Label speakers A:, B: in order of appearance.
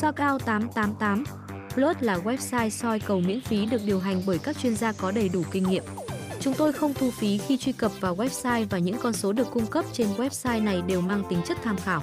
A: Socao 888 Plus là website soi cầu miễn phí được điều hành bởi các chuyên gia có đầy đủ kinh nghiệm. Chúng tôi không thu phí khi truy cập vào website và những con số được cung cấp trên website này đều mang tính chất tham khảo.